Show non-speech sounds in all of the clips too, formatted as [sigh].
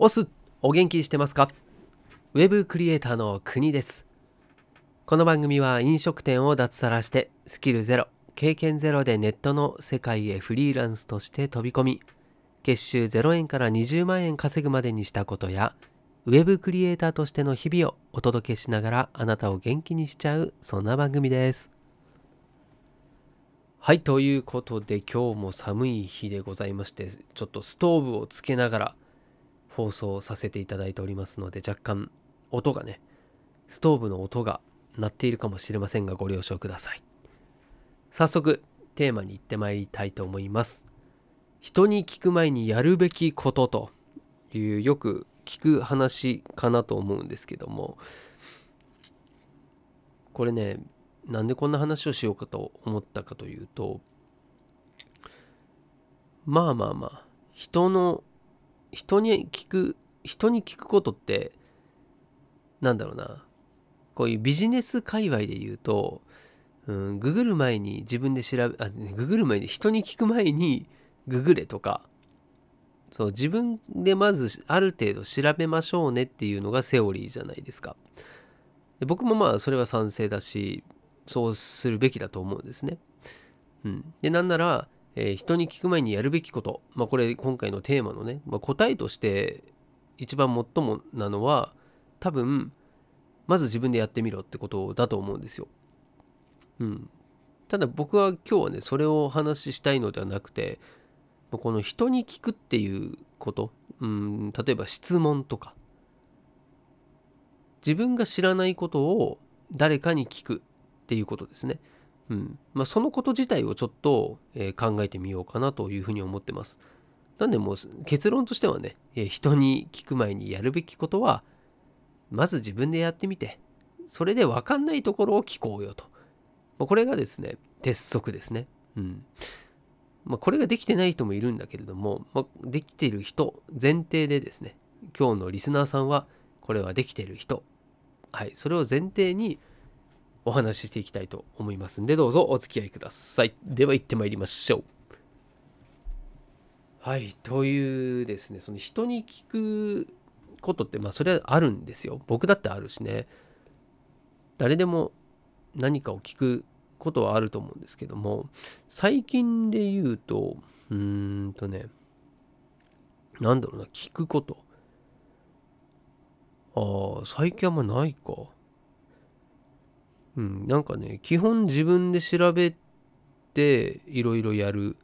オスお元気してますか？ウェブクリエイターの国です。この番組は飲食店を脱サラしてスキルゼロ経験ゼロでネットの世界へフリーランスとして飛び込み月収0円から20万円稼ぐまでにしたことやウェブクリエイターとしての日々をお届けしながらあなたを元気にしちゃうそんな番組です。はいということで今日も寒い日でございましてちょっとストーブをつけながら放送させていただいておりますので若干音がねストーブの音が鳴っているかもしれませんがご了承ください。早速テーマに行ってまいりたいと思います。人に聞く前にやるべきことというよく聞く話かなと思うんですけどもこれねなんでこんな話をしようかと思ったかというとまあまあまあ人の人に聞く人に聞くことってなんだろうな。こういうビジネス界隈で言うと、うん、ググる前に自分で調べあググる前に人に聞く前にググれとかそう自分でまずある程度調べましょうねっていうのがセオリーじゃないですか。で僕もまあそれは賛成だしそうするべきだと思うんですね、うん、でなんならえー、人に聞く前にやるべきこと、まあ、これ今回のテーマのね、まあ、答えとして一番最もなのは多分まず自分でやってみろってことだと思うんですよ。うん、ただ僕は今日はねそれをお話ししたいのではなくてこの人に聞くっていうこと、うん、例えば質問とか。自分が知らないことを誰かに聞くっていうことですね。うんまあ、そのこと自体をちょっと、えー、考えてみようかなというふうに思ってます。なんでもう結論としてはね、えー、人に聞く前にやるべきことはまず自分でやってみてそれで分かんないところを聞こうよと。まあ、これがですね鉄則ですね。うんまあ、これができてない人もいるんだけれども、まあ、できてる人前提でですね今日のリスナーさんはこれはできてる人はいそれを前提にお話ししていきたいと思いますんでどうぞお付き合いください。では行ってまいりましょう。はいというですねその人に聞くことってまあそれはあるんですよ。僕だってあるしね。誰でも何かを聞くことはあると思うんですけども最近で言うとうーんとねなんだろうな聞くこと。ああ最近あんまないか。うん、なんかね基本自分で調べていろいろやる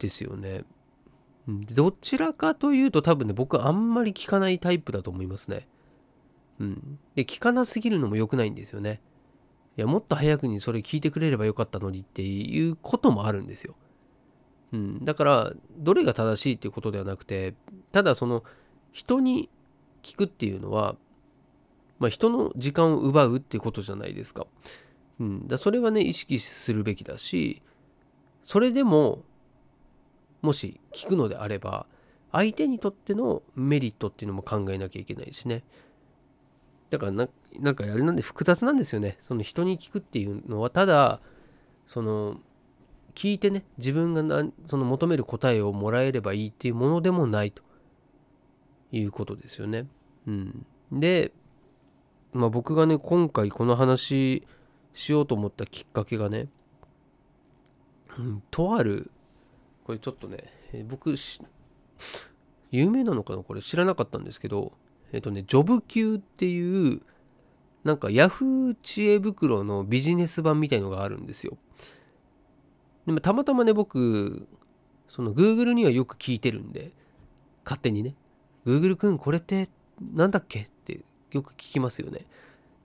ですよね。どちらかというと多分ね僕あんまり聞かないタイプだと思いますね。うん。で聞かなすぎるのも良くないんですよね。いやもっと早くにそれ聞いてくれればよかったのにっていうこともあるんですよ。うん、だからどれが正しいっていうことではなくてただその人に聞くっていうのはまあ、人の時間を奪うってことじゃないですか。うん、だそれはね意識するべきだしそれでももし聞くのであれば相手にとってのメリットっていうのも考えなきゃいけないしねだからななんかあれなんで複雑なんですよねその人に聞くっていうのはただその聞いてね自分がその求める答えをもらえればいいっていうものでもないということですよね。うん、でまあ、僕がね今回この話しようと思ったきっかけがね、うん、とあるこれちょっとね、え僕有名なのかなこれ知らなかったんですけどえっ、とねジョブ級っていうなんか Yahoo 知恵袋のビジネス版みたいのがあるんですよ。でもたまたまね僕その Google にはよく聞いてるんで勝手にね Google くんこれって何だっけってよく聞きますよね。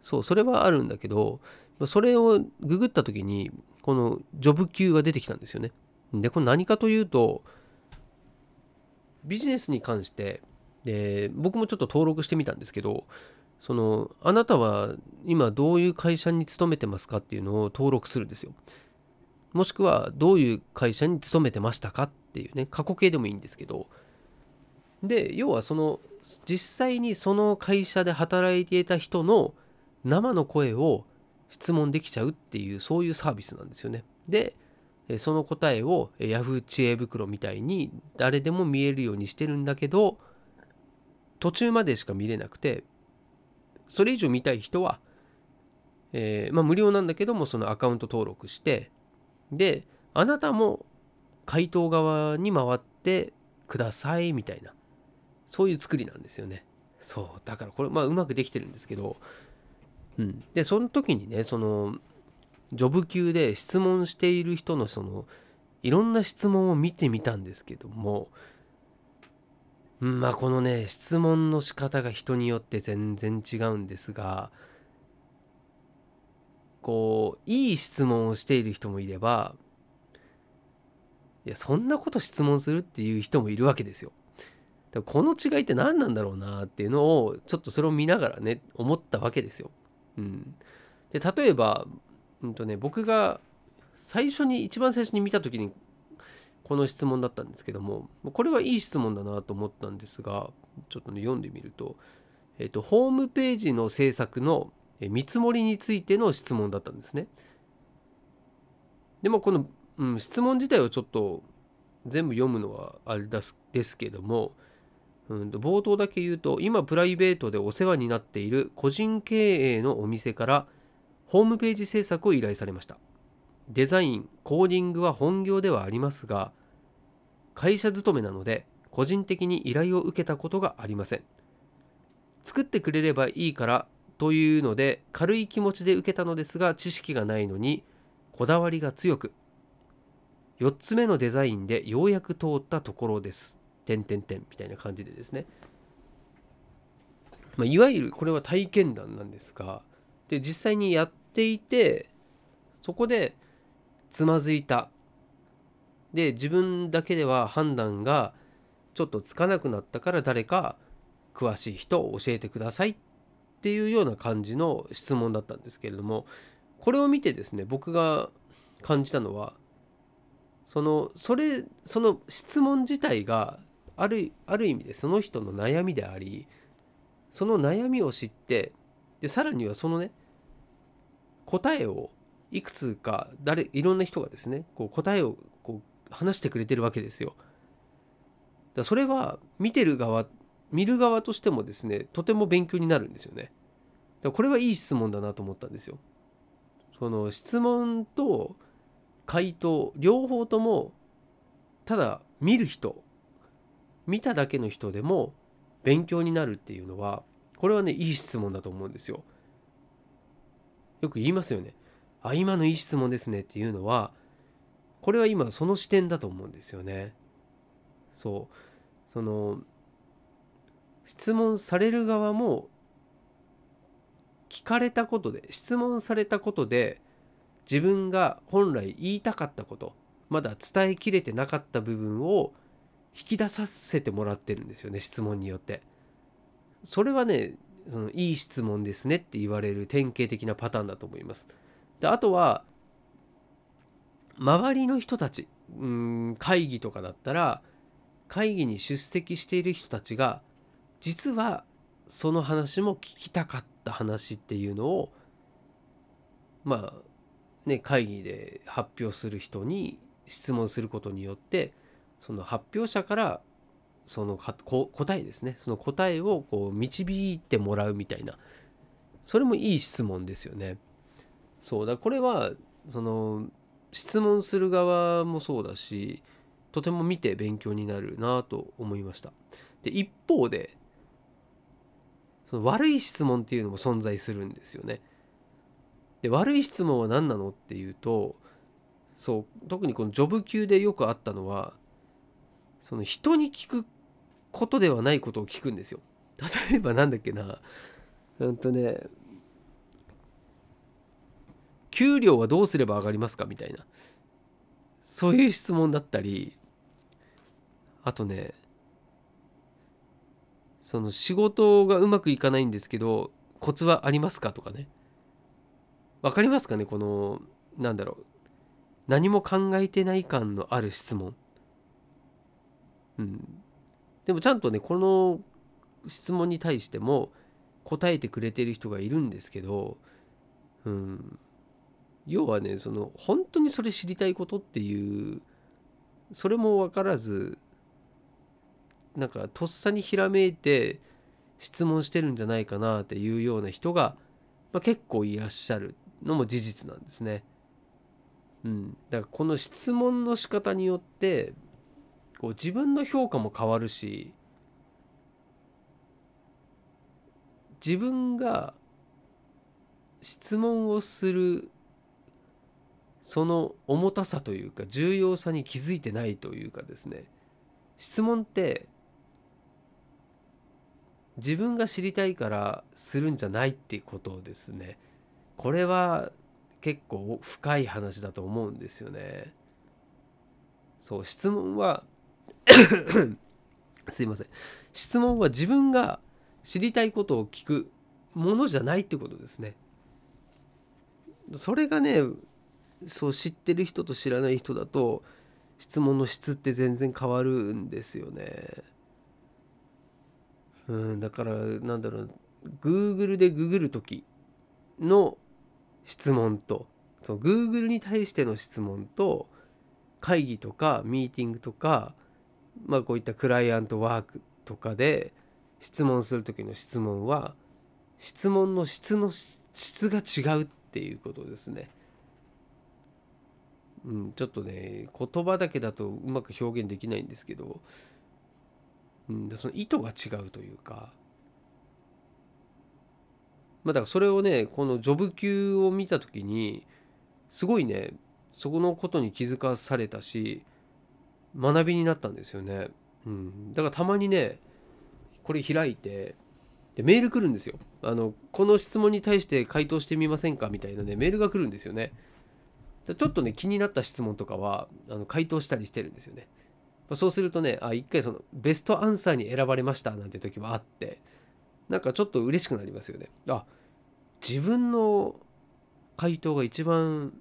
そうそれはあるんだけどそれをググった時にこのジョブ級が出てきたんですよね。でこれ何かというとビジネスに関してで僕もちょっと登録してみたんですけどそのあなたは今どういう会社に勤めてますかっていうのを登録するんですよ。もしくはどういう会社に勤めてましたかっていうね過去形でもいいんですけどで要はその実際にその会社で働いていた人の生の声を質問できちゃうっていうそういうサービスなんですよね。でその答えを Yahoo 知恵袋みたいに誰でも見えるようにしてるんだけど途中までしか見れなくてそれ以上見たい人は、えーまあ、無料なんだけどもそのアカウント登録してであなたも回答側に回ってくださいみたいなそういう作りなんですよね。そう。だからこれまあうまくできてるんですけど、うん、でその時にねそのジョブ級で質問している人のそのいろんな質問を見てみたんですけども。まあこのね質問の仕方が人によって全然違うんですが。こういい質問をしている人もいれば。いやそんなこと質問するっていう人もいるわけですよ。この違いって何なんだろうなっていうのをちょっとそれを見ながらね思ったわけですよ。うん、で例えば、うんとね、僕が最初に一番最初に見た時にこの質問だったんですけどもこれはいい質問だなと思ったんですがちょっとね読んでみると、えっと、ホームページの制作の見積もりについての質問だったんですね。でもこの、うん、質問自体をちょっと全部読むのはあれですけどもうんと冒頭だけ言うと今プライベートでお世話になっている個人経営のお店からホームページ制作を依頼されました。デザインコーディングは本業ではありますが会社勤めなので個人的に依頼を受けたことがありません。作ってくれればいいからというので軽い気持ちで受けたのですが知識がないのにこだわりが強く。4つ目のデザインでようやく通ったところです。点点点みたいな感じでですね、まあ、いわゆるこれは体験談なんですがで実際にやっていてそこでつまずいた。で自分だけでは判断がちょっとつかなくなったから誰か詳しい人を教えてくださいっていうような感じの質問だったんですけれどもこれを見てですね僕が感じたのはそのそれその質問自体があるある意味でその人の悩みでありその悩みを知ってでさらにはそのね答えをいくつか誰いろんな人がですねこう答えをこう話してくれてるわけですよ。だそれは見てる側見る側としてもですねとても勉強になるんですよね。だこれはいい質問だなと思ったんですよ。その質問と回答両方ともただ見る人見ただけの人でも勉強になるっていうのはこれはねいい質問だと思うんですよ。よく言いますよね。あ今のいい質問ですねっていうのはこれは今その視点だと思うんですよね。そうその質問される側も聞かれたことで質問されたことで自分が本来言いたかったことまだ伝えきれてなかった部分を引き出させてもらってるんですよね質問によって。それはねそのいい質問ですねって言われる典型的なパターンだと思います。であとは周りの人たちうん会議とかだったら会議に出席している人たちが実はその話も聞きたかった話っていうのをまあね会議で発表する人に質問することによってその発表者からその答えですねその答えをこう導いてもらうみたいなそれもいい質問ですよね。そうだこれはその質問する側もそうだしとても見て勉強になるなと思いました。で一方でその悪い質問っていうのも存在するんですよね。で悪い質問は何なのっていうとそう特にこのジョブ級でよくあったのはその人に聞くことではないことを聞くんですよ。例えばなんだっけな。うんとね給料はどうすれば上がりますか？みたいな。そういう質問だったりあとねその仕事がうまくいかないんですけどコツはありますか？とかね。わかりますかね？このなんだろう。何も考えてない感のある質問。うん、でもちゃんとねこの質問に対しても答えてくれてる人がいるんですけど、うん、要はねその本当にそれ知りたいことっていうそれも分からずなんかとっさにひらめいて質問してるんじゃないかなっていうような人が、まあ、結構いらっしゃるのも事実なんですね。うん、だからこの質問の仕方によってこう自分の評価も変わるし自分が質問をするその重たさというか重要さに気づいてないというかですね。質問って自分が知りたいからするんじゃないっていうことですね。これは結構深い話だと思うんですよね。そう質問は [coughs] すいません質問は自分が知りたいことを聞くものじゃないってことですね。それがねそう知ってる人と知らない人だと質問の質って全然変わるんですよね。うん、だからなんだろう Google でググる時の質問とその Google に対しての質問と会議とかミーティングとかまあこういったクライアントワークとかで質問する時の質問は質問の質の質が違うっていうことですね。うん、ちょっとね言葉だけだとうまく表現できないんですけど、うん、その意図が違うというかまあだからそれをねこのジョブ級を見た時にすごいねそこのことに気づかされたし学びになったんですよね。うん、だからたまにねこれ開いてでメール来るんですよ。あのこの質問に対して回答してみませんかみたいなねメールが来るんですよね。ちょっとね気になった質問とかはあの回答したりしてるんですよね。そうするとねあ一回そのベストアンサーに選ばれましたなんて時はあってなんかちょっと嬉しくなりますよね。あ自分の回答が一番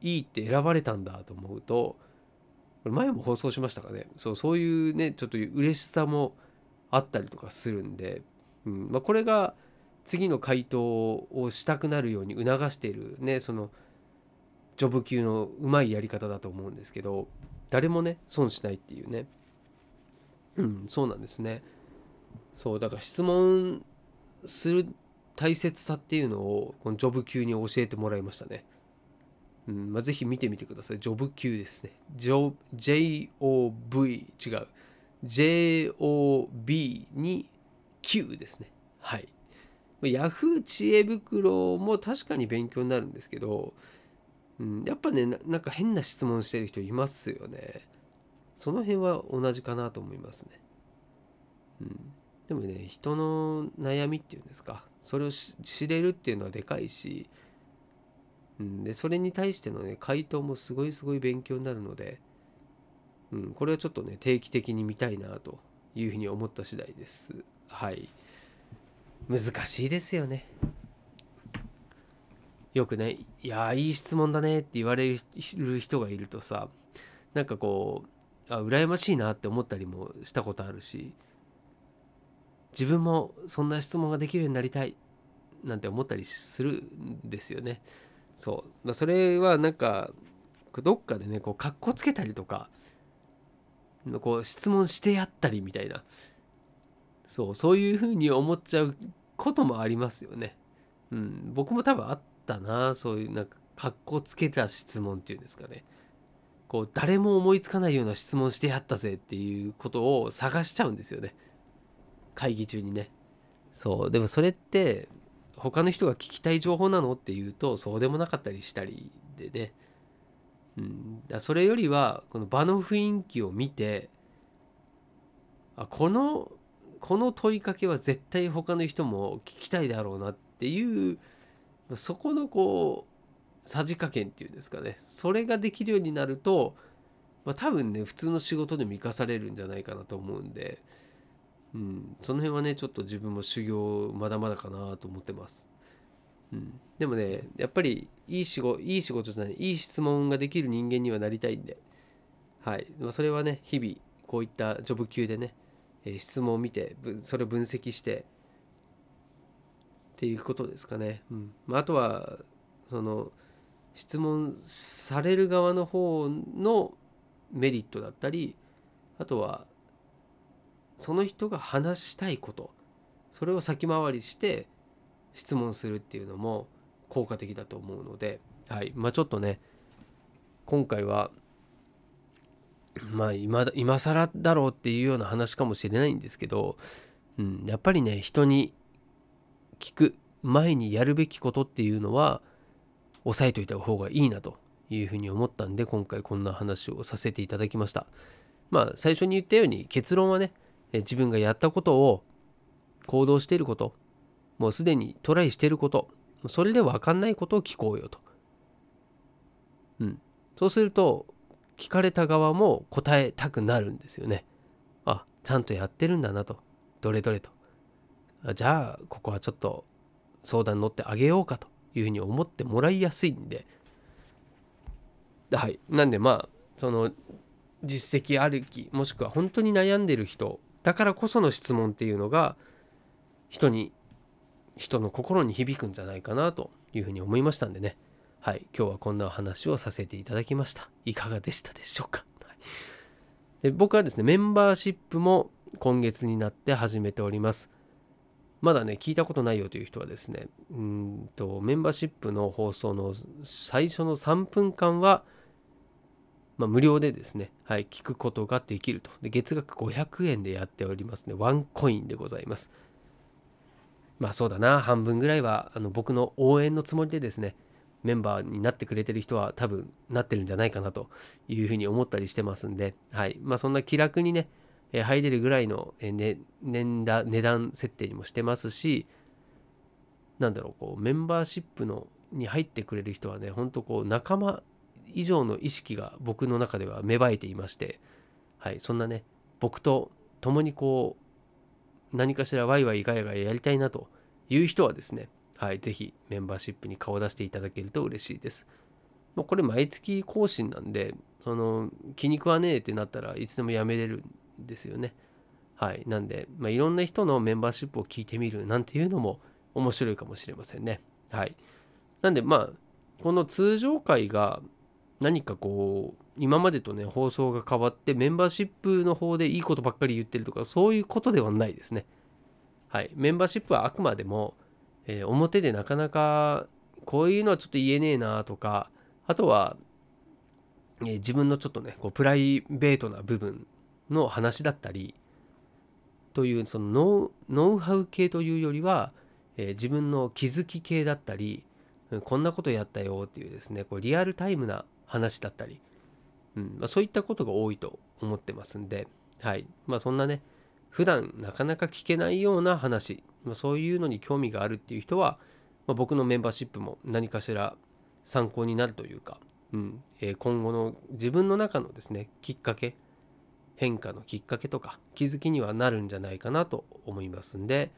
いいって選ばれたんだと思うとこれ前も放送しましたかね。そうそういうねちょっと嬉しさもあったりとかするんで、うん。まあ、これが次の回答をしたくなるように促しているねそのジョブ級のうまいやり方だと思うんですけど誰もね損しないっていうね。うんそうなんですね。そうだから質問する大切さっていうのをこのジョブ級に教えてもらいましたね。うんまあ、ぜひ見てみてください。ジョブ級ですね。JOV 違う。JOB に Q ですね。はい。Yahoo 知恵袋も確かに勉強になるんですけど、うん、やっぱねなんか変な質問してる人いますよね。その辺は同じかなと思いますね。うん、でもね人の悩みっていうんですかそれを知れるっていうのはでかいし、うん、でそれに対してのね回答もすごいすごい勉強になるので。うん、これはちょっとね定期的に見たいなというふうに思った次第ですはい難しいですよねよくね「いやいい質問だね」って言われる人がいるとさなんかこうあ羨ましいなって思ったりもしたことあるし自分もそんな質問ができるようになりたいなんて思ったりするんですよね。そう。それはなんかどっかでねこうかっこつけたりとかこう質問してやったりみたいなそうそういうふうに思っちゃうこともありますよね。うん、僕も多分あったなそういうなんかかっこつけた質問っていうんですかね。こう誰も思いつかないような質問してやったぜっていうことを探しちゃうんですよね。会議中にね。そうでもそれって他の人が聞きたい情報なの？っていうとそうでもなかったりしたりでね。うん、だそれよりはこの場の雰囲気を見てあこのこの問いかけは絶対他の人も聞きたいだろうなっていうそこのこうさじ加減っていうんですかね。それができるようになると、まあ、多分ね普通の仕事でも生かされるんじゃないかなと思うんで、うん、その辺はねちょっと自分も修行まだまだかなと思ってます。うん、でもねやっぱりいい仕事いい仕事じゃないいい質問ができる人間にはなりたいんで。はい。それはね日々こういったジョブ級でね、え、質問を見てそれを分析してっていうことですかね、うん。ま、あとはその質問される側の方のメリットだったりあとはその人が話したいことそれを先回りして質問するっていうのも効果的だと思うので、はい。まあ、ちょっとね今回はまあ今今更だろうっていうような話かもしれないんですけど、うん、やっぱりね人に聞く前にやるべきことっていうのは押さえといた方がいいなというふうに思ったんで今回こんな話をさせていただきました。まあ最初に言ったように結論はね自分がやったことを行動していることもうすでにトライしていることそれで分かんないことを聞こうよと。うん。そうすると聞かれた側も答えたくなるんですよね。あちゃんとやってるんだなと。どれどれと。じゃあここはちょっと相談乗ってあげようかと。いうふうに思ってもらいやすいんで。はい。なんでまあその実績あるきもしくは本当に悩んでる人だからこその質問っていうのが人に人の心に響くんじゃないかなというふうに思いましたんでね。はい。今日はこんなお話をさせていただきました。いかがでしたでしょうか、はい、で僕はですねメンバーシップも今月になって始めております。まだね聞いたことないよという人はですねうんとメンバーシップの放送の最初の3分間は、まあ、無料でですね、はい、聞くことができると。で月額500円でやっておりますね。ワンコインでございます。まあそうだな。半分ぐらいはあの僕の応援のつもりでですねメンバーになってくれてる人は多分なってるんじゃないかなというふうに思ったりしてますんで、はい。まあ、そんな気楽にねえ入れるぐらいの、えね、年だ値段設定にもしてますしなんだろうこうメンバーシップのに入ってくれる人はねほんとこう仲間以上の意識が僕の中では芽生えていまして、はい、そんなね僕と共にこう何かしらワイワイガヤガヤやりたいなという人はですね、はい、ぜひメンバーシップに顔を出していただけると嬉しいです。もうこれ毎月更新なんで、その気に食わねえってなったらいつでもやめれるんですよね。はい。なんで、まあ、いろんな人のメンバーシップを聞いてみるなんていうのも面白いかもしれませんね。はい。なんで、まあ、この通常回が何かこう、今までとね、放送が変わってメンバーシップの方でいいことばっかり言ってるとか、そういうことではないですね。はい。メンバーシップはあくまでも、えー、表でなかなかこういうのはちょっと言えねえなとか、あとは、えー、自分のちょっとね、こうプライベートな部分の話だったりというそのノウハウ系というよりは、えー、自分の気づき系だったりこんなことやったよっていうですねこうリアルタイムな話だったり、うん。まあ、そういったことが多いと思ってますんで、はい。まあ、そんなね普段なかなか聞けないような話、まあ、そういうのに興味があるっていう人は、まあ、僕のメンバーシップも何かしら参考になるというか、うん。えー、今後の自分の中のですねきっかけ変化のきっかけとか気づきにはなるんじゃないかなと思いますんで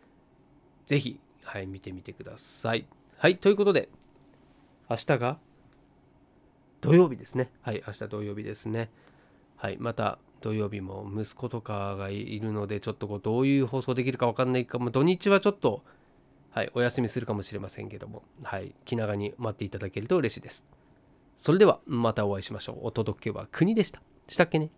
是非はい見てみてください。はい。ということで明日が土曜日ですね。はい明日土曜日ですね。はいまた土曜日も息子とかがいるのでちょっとこうどういう放送できるか分かんないかも。土日はちょっとはいお休みするかもしれませんけども。はい気長に待っていただけると嬉しいです。それではまたお会いしましょう。お届けは国でした。したっけね。